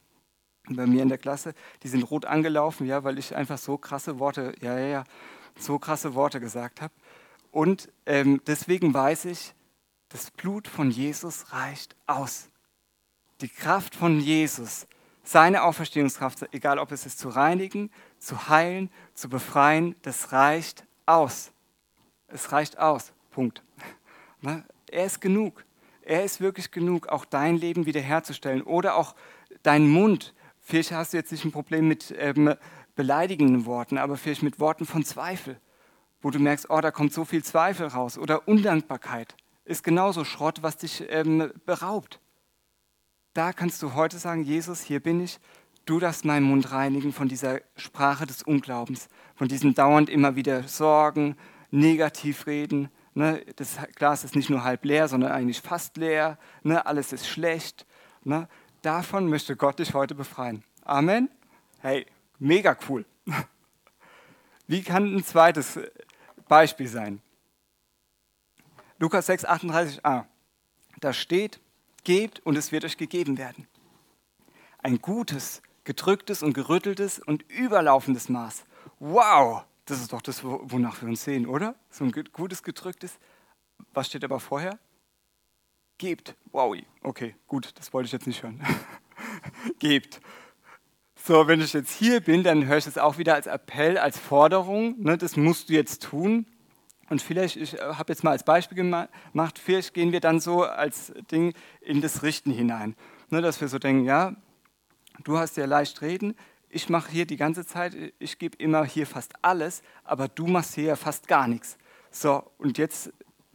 bei mir in der Klasse, die sind rot angelaufen, ja, weil ich einfach so krasse Worte, ja, ja, ja, so krasse Worte gesagt habe. Und ähm, deswegen weiß ich, das Blut von Jesus reicht aus. Die Kraft von Jesus, seine Auferstehungskraft, egal ob es ist zu reinigen, zu heilen, zu befreien, das reicht aus. Es reicht aus. Punkt. <laughs> Er ist genug. Er ist wirklich genug, auch dein Leben wiederherzustellen oder auch deinen Mund. Vielleicht hast du jetzt nicht ein Problem mit ähm, beleidigenden Worten, aber vielleicht mit Worten von Zweifel, wo du merkst, oh, da kommt so viel Zweifel raus oder Undankbarkeit ist genauso Schrott, was dich ähm, beraubt. Da kannst du heute sagen, Jesus, hier bin ich, du darfst meinen Mund reinigen von dieser Sprache des Unglaubens, von diesem dauernd immer wieder Sorgen, Negativreden. Ne? Das Glas ist nicht nur halb leer, sondern eigentlich fast leer. Ne? Alles ist schlecht. Ne? Davon möchte Gott dich heute befreien. Amen. Hey, mega cool. <laughs> Wie kann ein zweites Beispiel sein? Lukas 6, 38a. Da steht, gebt und es wird euch gegeben werden. Ein gutes, gedrücktes und gerütteltes und überlaufendes Maß. Wow, das ist doch das, wonach wir uns sehen, oder? So ein gutes, gedrücktes. Was steht aber vorher? Gebt. Wow, okay, gut, das wollte ich jetzt nicht hören. <laughs> Gebt. So, wenn ich jetzt hier bin, dann höre ich es auch wieder als Appell, als Forderung. Ne, das musst du jetzt tun. Und vielleicht, ich äh, habe jetzt mal als Beispiel gemacht, vielleicht gehen wir dann so als Ding in das Richten hinein. Ne, dass wir so denken, ja, du hast ja leicht reden, ich mache hier die ganze Zeit, ich gebe immer hier fast alles, aber du machst hier ja fast gar nichts. So, und jetzt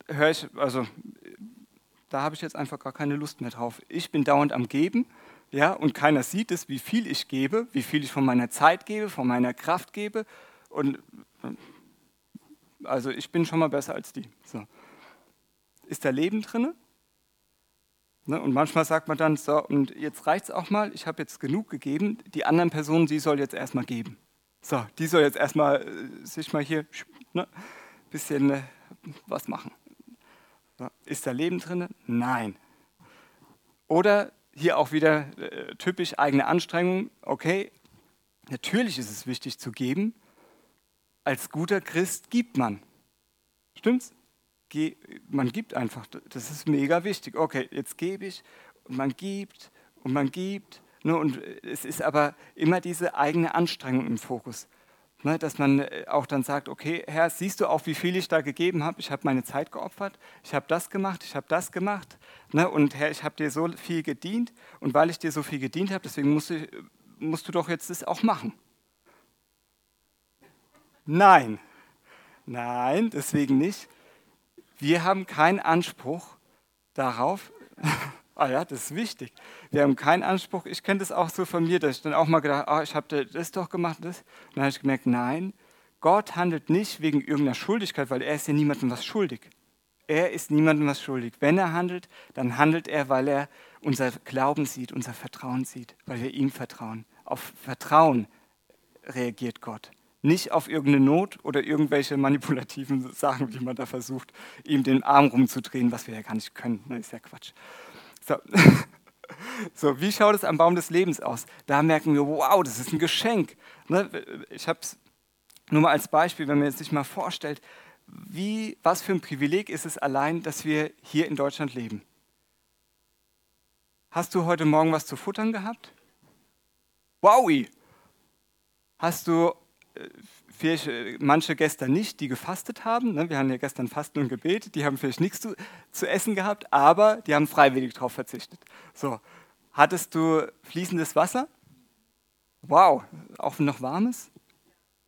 höre ich, also da habe ich jetzt einfach gar keine Lust mehr drauf. Ich bin dauernd am Geben, ja, und keiner sieht es, wie viel ich gebe, wie viel ich von meiner Zeit gebe, von meiner Kraft gebe. Und also ich bin schon mal besser als die. So. Ist da Leben drin? Ne? Und manchmal sagt man dann, so, und jetzt reicht es auch mal, ich habe jetzt genug gegeben, die anderen Personen, die soll jetzt erstmal geben. So, die soll jetzt erstmal äh, sich mal hier ne, bisschen äh, was machen. So, ist da Leben drin? Nein. Oder hier auch wieder äh, typisch eigene Anstrengung. Okay, natürlich ist es wichtig zu geben. Als guter Christ gibt man. Stimmt's? man gibt einfach, das ist mega wichtig. Okay, jetzt gebe ich und man gibt und man gibt. Ne, und es ist aber immer diese eigene Anstrengung im Fokus. Ne, dass man äh, auch dann sagt, okay, Herr, siehst du auch, wie viel ich da gegeben habe? Ich habe meine Zeit geopfert, ich habe das gemacht, ich habe das gemacht. Ne, und Herr, ich habe dir so viel gedient und weil ich dir so viel gedient habe, deswegen musst du, musst du doch jetzt das auch machen. Nein, nein, deswegen nicht. Wir haben keinen Anspruch darauf, <laughs> ah ja, das ist wichtig. Wir haben keinen Anspruch, ich kenne das auch so von mir, dass ich dann auch mal gedacht, ah, ich habe das doch gemacht, das. Und dann habe ich gemerkt, nein, Gott handelt nicht wegen irgendeiner Schuldigkeit, weil er ist ja niemandem was schuldig. Er ist niemandem was schuldig. Wenn er handelt, dann handelt er, weil er unser Glauben sieht, unser Vertrauen sieht, weil wir ihm vertrauen. Auf Vertrauen reagiert Gott nicht auf irgendeine Not oder irgendwelche manipulativen Sachen, die man da versucht, ihm den Arm rumzudrehen, was wir ja gar nicht können. Das ist ja Quatsch. So. <laughs> so, wie schaut es am Baum des Lebens aus? Da merken wir, wow, das ist ein Geschenk. Ne, ich habe es nur mal als Beispiel, wenn man sich mal vorstellt, wie, was für ein Privileg ist es allein, dass wir hier in Deutschland leben. Hast du heute Morgen was zu futtern gehabt? Wowi! Hast du vielleicht äh, manche gestern nicht, die gefastet haben. Ne? Wir haben ja gestern Fasten und Gebet, die haben vielleicht nichts zu, zu essen gehabt, aber die haben freiwillig darauf verzichtet. So, hattest du fließendes Wasser? Wow, auch noch warmes?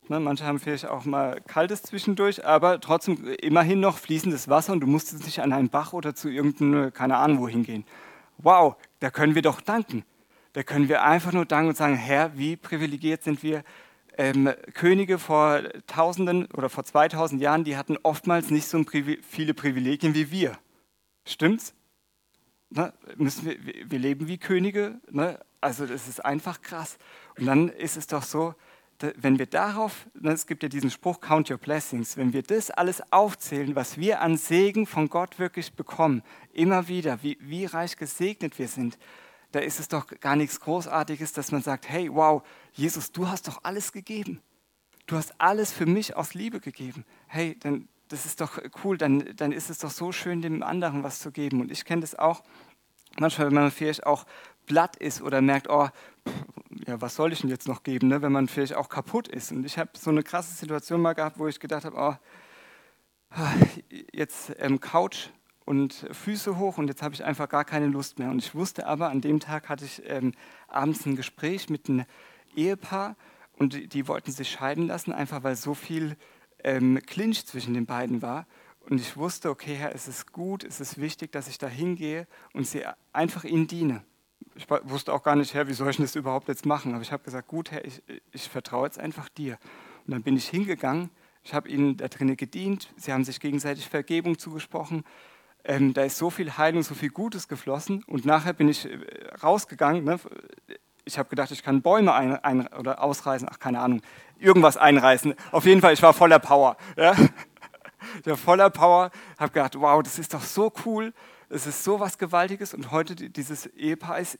Ne, manche haben vielleicht auch mal kaltes zwischendurch, aber trotzdem immerhin noch fließendes Wasser und du musstest nicht an einen Bach oder zu irgendeinem, keine Ahnung, wohin gehen. Wow, da können wir doch danken. Da können wir einfach nur danken und sagen, Herr, wie privilegiert sind wir, ähm, Könige vor Tausenden oder vor 2000 Jahren, die hatten oftmals nicht so viele Privilegien wie wir. Stimmt's? Ne? Müssen wir, wir leben wie Könige. Ne? Also das ist einfach krass. Und dann ist es doch so, wenn wir darauf, ne, es gibt ja diesen Spruch, count your blessings, wenn wir das alles aufzählen, was wir an Segen von Gott wirklich bekommen, immer wieder, wie, wie reich gesegnet wir sind, da ist es doch gar nichts Großartiges, dass man sagt, hey, wow, Jesus, du hast doch alles gegeben. Du hast alles für mich aus Liebe gegeben. Hey, dann, das ist doch cool, dann, dann ist es doch so schön, dem anderen was zu geben. Und ich kenne das auch, manchmal, wenn man vielleicht auch platt ist oder merkt, oh, ja, was soll ich denn jetzt noch geben, ne, wenn man vielleicht auch kaputt ist. Und ich habe so eine krasse Situation mal gehabt, wo ich gedacht habe, oh, jetzt ähm, Couch und Füße hoch und jetzt habe ich einfach gar keine Lust mehr. Und ich wusste aber, an dem Tag hatte ich ähm, abends ein Gespräch mit einem Ehepaar und die, die, wollten sich scheiden lassen, einfach weil so viel ähm, Clinch zwischen den beiden war. Und ich wusste, okay, Herr, es ist gut, es ist wichtig, dass ich da hingehe und sie einfach ihnen diene. Ich wusste auch gar nicht, Herr, wie soll ich das überhaupt jetzt machen? Aber ich habe gesagt, gut, Herr, ich, ich vertraue jetzt einfach dir. Und dann bin ich hingegangen, ich habe ihnen da drinnen gedient, sie haben sich gegenseitig Vergebung zugesprochen. Ähm, da ist so viel Heilung, so viel Gutes geflossen. Und nachher bin ich äh, rausgegangen. Ne? Ich habe gedacht, ich kann Bäume ein, ein, oder ausreißen, ach keine Ahnung, irgendwas einreißen. Auf jeden Fall, ich war voller Power. <laughs> Ja? Ich war voller Power, habe gedacht, wow, das ist doch so cool, es ist so was Gewaltiges. Und heute dieses Ehepaar ist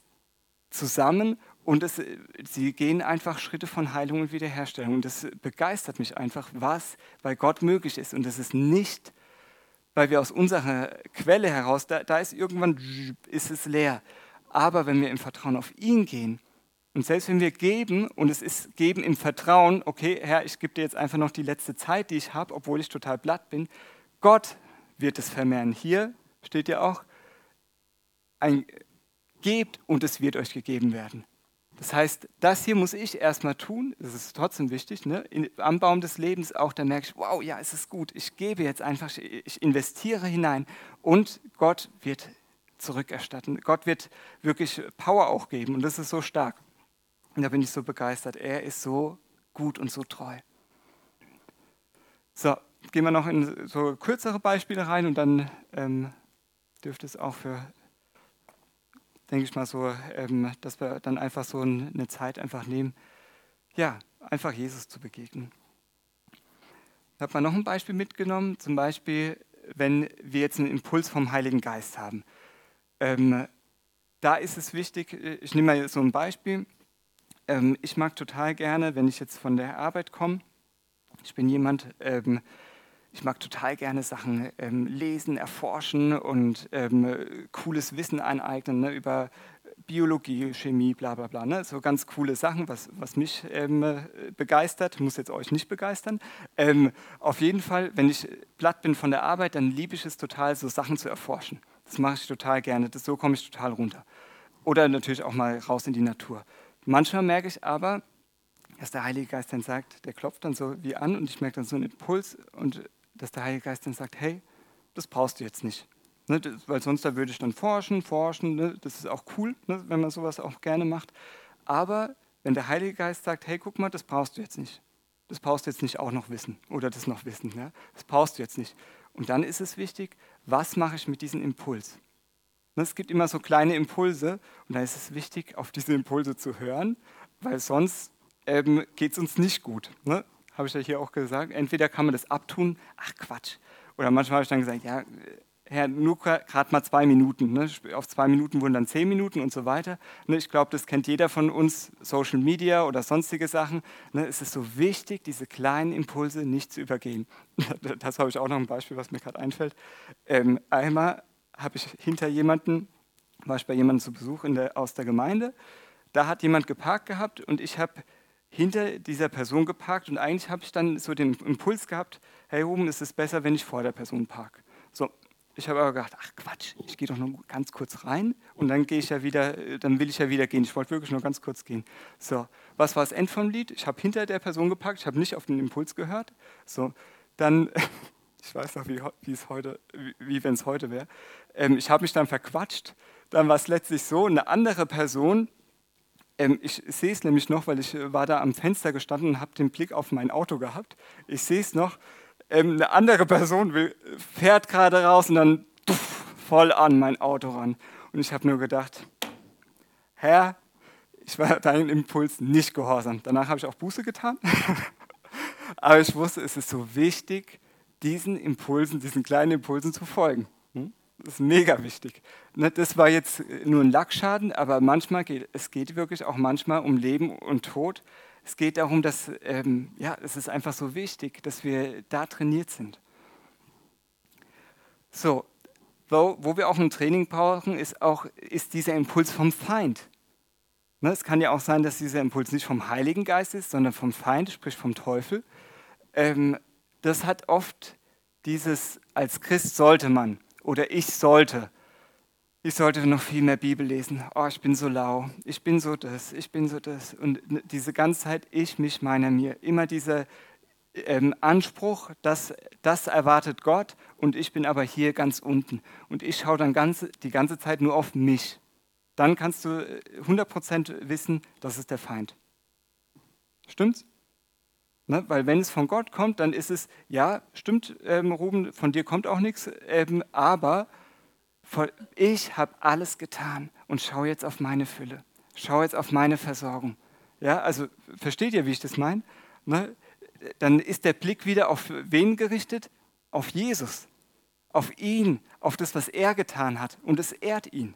zusammen und es, sie gehen einfach Schritte von Heilung und Wiederherstellung. Und das begeistert mich einfach, was bei Gott möglich ist. Und das ist nicht, weil wir aus unserer Quelle heraus, da, da ist irgendwann, ist es leer. Aber wenn wir im Vertrauen auf ihn gehen, und selbst wenn wir geben, und es ist geben im Vertrauen, okay, Herr, ich gebe dir jetzt einfach noch die letzte Zeit, die ich habe, obwohl ich total platt bin, Gott wird es vermehren. Hier steht ja auch, ein, gebt und es wird euch gegeben werden. Das heißt, das hier muss ich erstmal tun, das ist trotzdem wichtig, ne? In, am Baum des Lebens auch, da merke ich, wow, ja, es ist gut, ich gebe jetzt einfach, ich investiere hinein und Gott wird zurückerstatten. Gott wird wirklich Power auch geben und das ist so stark. Und da bin ich so begeistert. Er ist so gut und so treu. So, gehen wir noch in so kürzere Beispiele rein und dann ähm, dürfte es auch für denke ich mal so, ähm, dass wir dann einfach so eine Zeit einfach nehmen, ja, einfach Jesus zu begegnen. Ich habe mal noch ein Beispiel mitgenommen, zum Beispiel, wenn wir jetzt einen Impuls vom Heiligen Geist haben. Ähm, da ist es wichtig, ich nehme mal so ein Beispiel. Ähm, ich mag total gerne, wenn ich jetzt von der Arbeit komme, ich bin jemand, ähm, ich mag total gerne Sachen ähm, lesen, erforschen und ähm, cooles Wissen aneignen ne, über Biologie, Chemie, bla bla bla. Ne? So ganz coole Sachen, was, was mich ähm, begeistert, muss jetzt euch nicht begeistern. Ähm, auf jeden Fall, wenn ich platt bin von der Arbeit, dann liebe ich es total, so Sachen zu erforschen. Das mache ich total gerne, das, so komme ich total runter. Oder natürlich auch mal raus in die Natur. Manchmal merke ich aber, dass der Heilige Geist dann sagt, der klopft dann so wie an und ich merke dann so einen Impuls und dass der Heilige Geist dann sagt, hey, das brauchst du jetzt nicht. Ne, das, weil sonst da würde ich dann forschen, forschen, ne, das ist auch cool, ne, wenn man sowas auch gerne macht. Aber wenn der Heilige Geist sagt, hey, guck mal, das brauchst du jetzt nicht. Das brauchst du jetzt nicht auch noch wissen oder das noch wissen. Ja? Das brauchst du jetzt nicht. Und dann ist es wichtig, was mache ich mit diesem Impuls? Ne, es gibt immer so kleine Impulse und da ist es wichtig, auf diese Impulse zu hören, weil sonst ähm, geht es uns nicht gut. Ne? Habe ich ja hier auch gesagt. Entweder kann man das abtun, ach Quatsch. Oder manchmal habe ich dann gesagt, ja, Herr, nur gerade mal zwei Minuten. Ne? Auf zwei Minuten wurden dann zehn Minuten und so weiter. Ne? Ich glaube, das kennt jeder von uns, Social Media oder sonstige Sachen. Ne? Es ist so wichtig, diese kleinen Impulse nicht zu übergehen. <laughs> Das habe ich auch noch ein Beispiel, was mir gerade einfällt. Ähm, einmal habe ich hinter jemanden, war ich bei jemandem zu Besuch der, aus der Gemeinde, da hat jemand geparkt gehabt und ich habe hinter dieser Person geparkt und eigentlich habe ich dann so den Impuls gehabt, hey Ruben, ist es besser, wenn ich vor der Person parke. So, ich habe aber gedacht, ach Quatsch, ich gehe doch nur ganz kurz rein und dann gehe ich ja wieder, dann will ich ja wieder gehen. Ich wollte wirklich nur ganz kurz gehen. So, was war das End vom Lied? Ich habe hinter der Person geparkt, ich habe nicht auf den Impuls gehört. So, dann, <laughs> ich weiß noch, wie, wie es heute, wie, wie wenn es heute wäre. Ähm, ich habe mich dann verquatscht. Dann war es letztlich so, eine andere Person ähm, ich sehe es nämlich noch, weil ich äh, war da am Fenster gestanden und habe den Blick auf mein Auto gehabt. Ich sehe es noch. Ähm, eine andere Person will, fährt gerade raus und dann tuff, voll an mein Auto ran. Und ich habe nur gedacht, Herr, ich war <laughs> deinem Impuls nicht gehorsam. Danach habe ich auch Buße getan. <laughs> Aber ich wusste, es ist so wichtig, diesen Impulsen, diesen kleinen Impulsen zu folgen. Ist mega wichtig. Ne, das war jetzt nur ein Lackschaden, aber manchmal geht es geht wirklich auch manchmal um Leben und Tod. Es geht darum, dass ähm, ja, es ist einfach so wichtig, dass wir da trainiert sind. So, wo, wo wir auch ein Training brauchen, ist auch ist dieser Impuls vom Feind. Ne, es kann ja auch sein, dass dieser Impuls nicht vom Heiligen Geist ist, sondern vom Feind, sprich vom Teufel. Ähm, das hat oft dieses, als Christ sollte man oder ich sollte. Ich sollte noch viel mehr Bibel lesen. Oh, ich bin so lau. Ich bin so das. Ich bin so das. Und diese ganze Zeit ich, mich, meiner, mir. Immer dieser ähm, Anspruch, dass das erwartet Gott und ich bin aber hier ganz unten. Und ich schaue dann ganz, die ganze Zeit nur auf mich dann kannst du 100% äh, wissen, das ist der Feind. Stimmt's? Ne? Weil wenn es von Gott kommt, dann ist es, ja, stimmt, ähm, Ruben, von dir kommt auch nichts, ähm, aber ich habe alles getan und schau jetzt auf meine Fülle, schau jetzt auf meine Versorgung. Ja, also versteht ihr, wie ich das meine? Ne? Dann ist der Blick wieder auf wen gerichtet? Auf Jesus, auf ihn, auf das, was er getan hat und es ehrt ihn.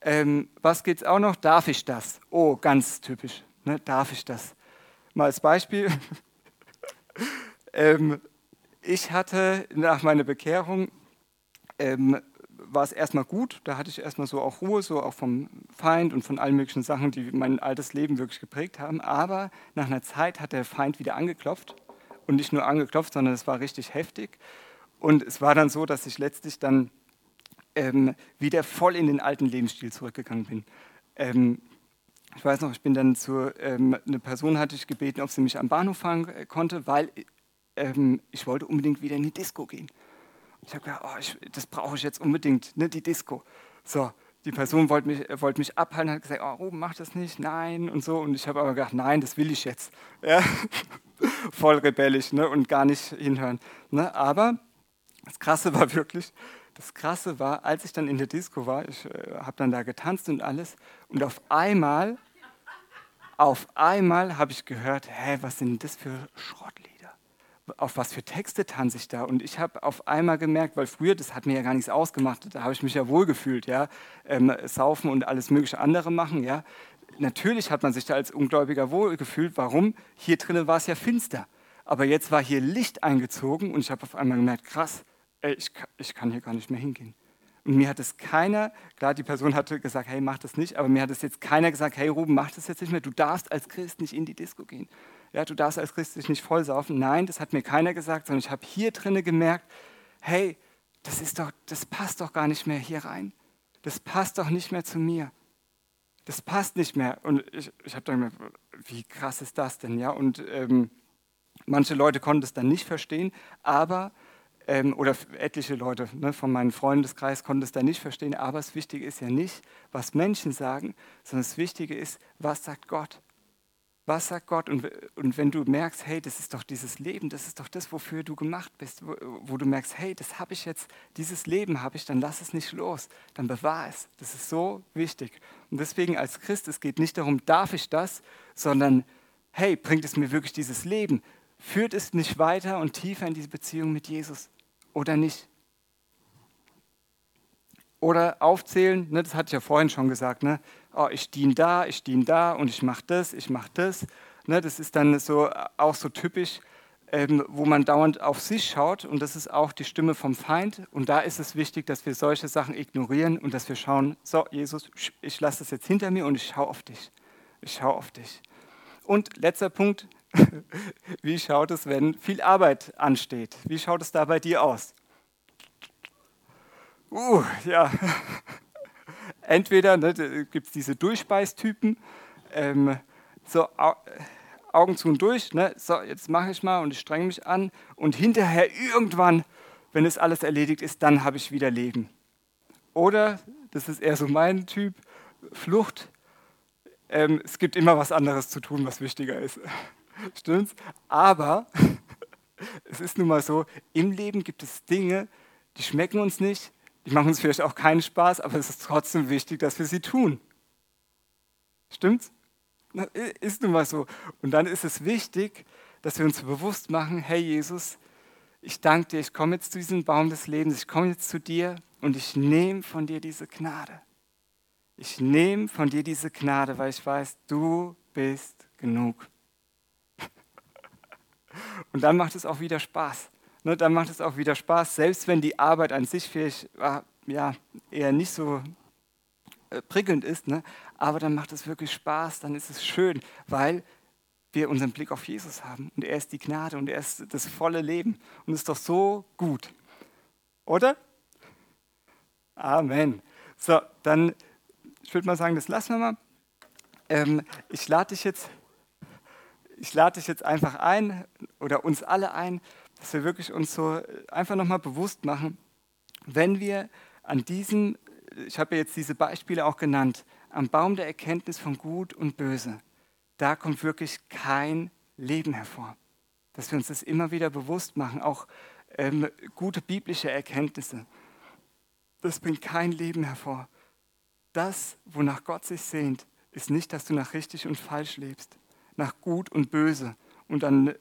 Ähm, was es auch noch? Darf ich das? Oh, ganz typisch. Ne? Darf ich das? Mal als Beispiel. <laughs> ähm, ich hatte nach meiner Bekehrung, ähm, war es erstmal gut, da hatte ich erstmal so auch Ruhe, so auch vom Feind und von allen möglichen Sachen, die mein altes Leben wirklich geprägt haben. Aber nach einer Zeit hat der Feind wieder angeklopft und nicht nur angeklopft, sondern es war richtig heftig. Und es war dann so, dass ich letztlich dann ähm, wieder voll in den alten Lebensstil zurückgegangen bin. Ähm, ich weiß noch, ich bin dann zu, ähm, eine Person hatte ich gebeten, ob sie mich am Bahnhof fahren äh, konnte, weil ähm, ich wollte unbedingt wieder in die Disco gehen. Ich habe gedacht, oh, ich, das brauche ich jetzt unbedingt, ne, die Disco. So, die Person wollte mich, wollte mich abhalten, hat gesagt, oh, Ruben, mach das nicht, nein und so. Und ich habe aber gedacht, nein, das will ich jetzt. <laughs> Ja? Voll rebellisch ne? und gar nicht hinhören. Ne? Aber das Krasse <laughs> war wirklich, das Krasse war, als ich dann in der Disco war, ich äh, habe dann da getanzt und alles, und auf einmal, auf einmal habe ich gehört, hä, was sind das für Schrottlieder? Auf was für Texte tanze ich da? Und ich habe auf einmal gemerkt, weil früher, das hat mir ja gar nichts ausgemacht, da habe ich mich ja wohlgefühlt, ja, ähm, saufen und alles mögliche andere machen, ja. Natürlich hat man sich da als Ungläubiger wohlgefühlt. Warum? Hier drinnen war es ja finster. Aber jetzt war hier Licht eingezogen und ich habe auf einmal gemerkt, krass, ey, ich, ich kann hier gar nicht mehr hingehen. Und mir hat es keiner, klar, die Person hatte gesagt, hey, mach das nicht, aber mir hat es jetzt keiner gesagt, hey, Ruben, mach das jetzt nicht mehr. Du darfst als Christ nicht in die Disco gehen. Ja, du darfst als Christ dich nicht vollsaufen. Nein, das hat mir keiner gesagt, sondern ich habe hier drinnen gemerkt, hey, das ist doch, das passt doch gar nicht mehr hier rein. Das passt doch nicht mehr zu mir. Das passt nicht mehr. Und ich, ich habe dann gemerkt, wie krass ist das denn, ja? Und ähm, manche Leute konnten das dann nicht verstehen, aber ähm, oder etliche Leute ne, von meinem Freundeskreis konnten es da nicht verstehen, aber das Wichtige ist ja nicht, was Menschen sagen, sondern das Wichtige ist, was sagt Gott? Was sagt Gott? Und, und wenn du merkst, hey, das ist doch dieses Leben, das ist doch das, wofür du gemacht bist, wo, wo du merkst, hey, das habe ich jetzt, dieses Leben habe ich, dann lass es nicht los, dann bewahr es. Das ist so wichtig. Und deswegen als Christ, es geht nicht darum, darf ich das, sondern hey, bringt es mir wirklich dieses Leben? Führt es mich weiter und tiefer in diese Beziehung mit Jesus? Oder nicht. Oder aufzählen, ne, das hatte ich ja vorhin schon gesagt, ne, oh, ich diene da, ich diene da und ich mache das, ich mache das. Ne, das ist dann so, auch so typisch, ähm, wo man dauernd auf sich schaut und das ist auch die Stimme vom Feind. Und da ist es wichtig, dass wir solche Sachen ignorieren und dass wir schauen, so Jesus, ich lasse das jetzt hinter mir und ich schaue auf dich. Ich schaue auf dich. Und letzter Punkt, <laughs> Wie schaut es, wenn viel Arbeit ansteht? Wie schaut es da bei dir aus? Uh, ja. <laughs> Entweder ne, gibt es diese Durchbeißtypen, ähm, so Augen zu und durch, ne, so jetzt mache ich mal und ich strenge mich an und hinterher irgendwann, wenn es alles erledigt ist, dann habe ich wieder Leben. Oder, das ist eher so mein Typ, Flucht. Ähm, es gibt immer was anderes zu tun, was wichtiger ist. Stimmt's? Aber <laughs> es ist nun mal so, im Leben gibt es Dinge, die schmecken uns nicht, die machen uns vielleicht auch keinen Spaß, aber es ist trotzdem wichtig, dass wir sie tun. Stimmt's? Ist nun mal so. Und dann ist es wichtig, dass wir uns bewusst machen, hey Jesus, ich danke dir, ich komme jetzt zu diesem Baum des Lebens, ich komme jetzt zu dir und ich nehme von dir diese Gnade. Ich nehme von dir diese Gnade, weil ich weiß, du bist genug. Und dann macht es auch wieder Spaß. Ne, dann macht es auch wieder Spaß, selbst wenn die Arbeit an sich vielleicht ah, ja, eher nicht so äh, prickelnd ist, ne? aber dann macht es wirklich Spaß, dann ist es schön, weil wir unseren Blick auf Jesus haben und er ist die Gnade und er ist das volle Leben und ist doch so gut. Oder? Amen. So, dann, ich würde mal sagen, das lassen wir mal. Ähm, ich lade dich jetzt, ich lade dich jetzt einfach ein oder uns alle ein, dass wir wirklich uns so einfach nochmal bewusst machen, wenn wir an diesem, ich habe ja jetzt diese Beispiele auch genannt, am Baum der Erkenntnis von Gut und Böse, da kommt wirklich kein Leben hervor. Dass wir uns das immer wieder bewusst machen, auch ähm, gute biblische Erkenntnisse. Das bringt kein Leben hervor. Das, wonach Gott sich sehnt, ist nicht, dass du nach richtig und falsch lebst, nach gut und böse und dann äh,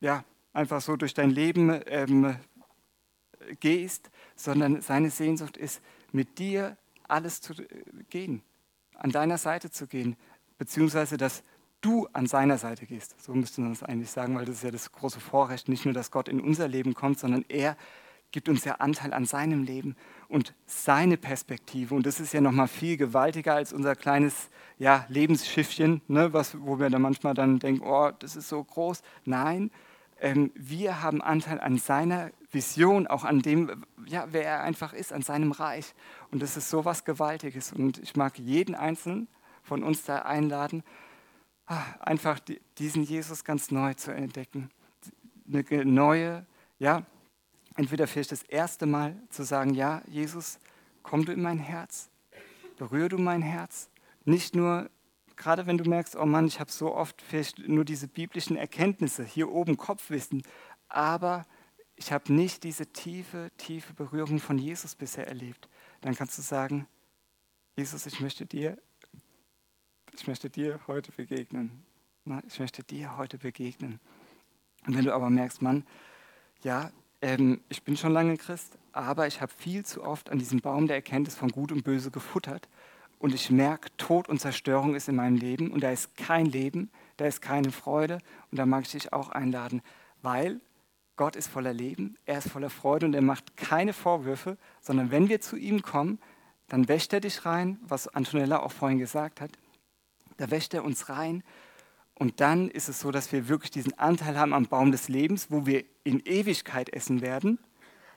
ja, einfach so durch dein Leben ähm, gehst, sondern seine Sehnsucht ist, mit dir alles zu äh, gehen, an deiner Seite zu gehen, beziehungsweise dass du an seiner Seite gehst. So müsste man das eigentlich sagen, weil das ist ja das große Vorrecht, nicht nur, dass Gott in unser Leben kommt, sondern er gibt uns ja Anteil an seinem Leben und seine Perspektive. Und das ist ja nochmal viel gewaltiger als unser kleines ja, Lebensschiffchen, ne, was, wo wir dann manchmal dann denken, oh, das ist so groß. Nein, ähm, wir haben Anteil an seiner Vision, auch an dem, ja, wer er einfach ist, an seinem Reich. Und das ist so was Gewaltiges. Und ich mag jeden Einzelnen von uns da einladen, ah, einfach diesen Jesus ganz neu zu entdecken. Eine neue, ja, entweder vielleicht das erste Mal zu sagen, ja, Jesus, komm du in mein Herz, berühre du mein Herz. Nicht nur gerade wenn du merkst, oh Mann, ich habe so oft vielleicht nur diese biblischen Erkenntnisse, hier oben Kopfwissen, aber ich habe nicht diese tiefe, tiefe Berührung von Jesus bisher erlebt, dann kannst du sagen, Jesus, ich möchte dir, ich möchte dir heute begegnen. Ich möchte dir heute begegnen. Und wenn du aber merkst, Mann, ja, ähm, ich bin schon lange Christ, aber ich habe viel zu oft an diesem Baum der Erkenntnis von Gut und Böse gefuttert. Und ich merke, Tod und Zerstörung ist in meinem Leben. Und da ist kein Leben, da ist keine Freude. Und da mag ich dich auch einladen, weil Gott ist voller Leben, er ist voller Freude und er macht keine Vorwürfe, sondern wenn wir zu ihm kommen, dann wäscht er dich rein, was Antonella auch vorhin gesagt hat, da wäscht er uns rein und dann ist es so, dass wir wirklich diesen Anteil haben am Baum des Lebens, wo wir in Ewigkeit essen werden.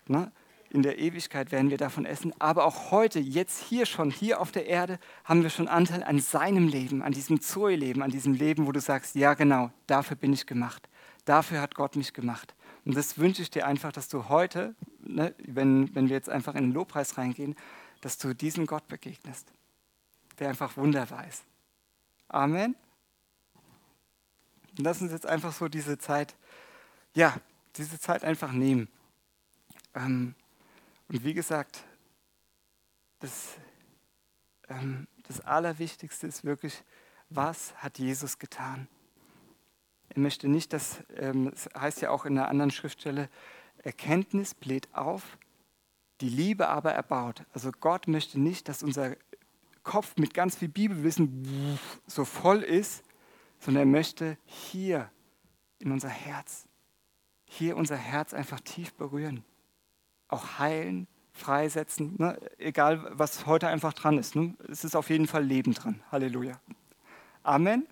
Ne? in der Ewigkeit werden wir davon essen. Aber auch heute, jetzt hier schon, hier auf der Erde, haben wir schon Anteil an seinem Leben, an diesem Zoe-Leben, an diesem Leben, wo du sagst, ja genau, dafür bin ich gemacht. Dafür hat Gott mich gemacht. Und das wünsche ich dir einfach, dass du heute, ne, wenn, wenn wir jetzt einfach in den Lobpreis reingehen, dass du diesem Gott begegnest, der einfach Wunder weiß. Amen. Und lass uns jetzt einfach so diese Zeit, ja, diese Zeit einfach nehmen. Ähm, und wie gesagt, das, ähm, das Allerwichtigste ist wirklich, was hat Jesus getan? Er möchte nicht, dass, ähm, es heißt ja auch in einer anderen Schriftstelle, Erkenntnis bläht auf, die Liebe aber erbaut. Also Gott möchte nicht, dass unser Kopf mit ganz viel Bibelwissen so voll ist, sondern er möchte hier in unser Herz, hier unser Herz einfach tief berühren auch heilen, freisetzen, ne? egal was heute einfach dran ist. Ne? Es ist auf jeden Fall Leben dran. Halleluja. Amen.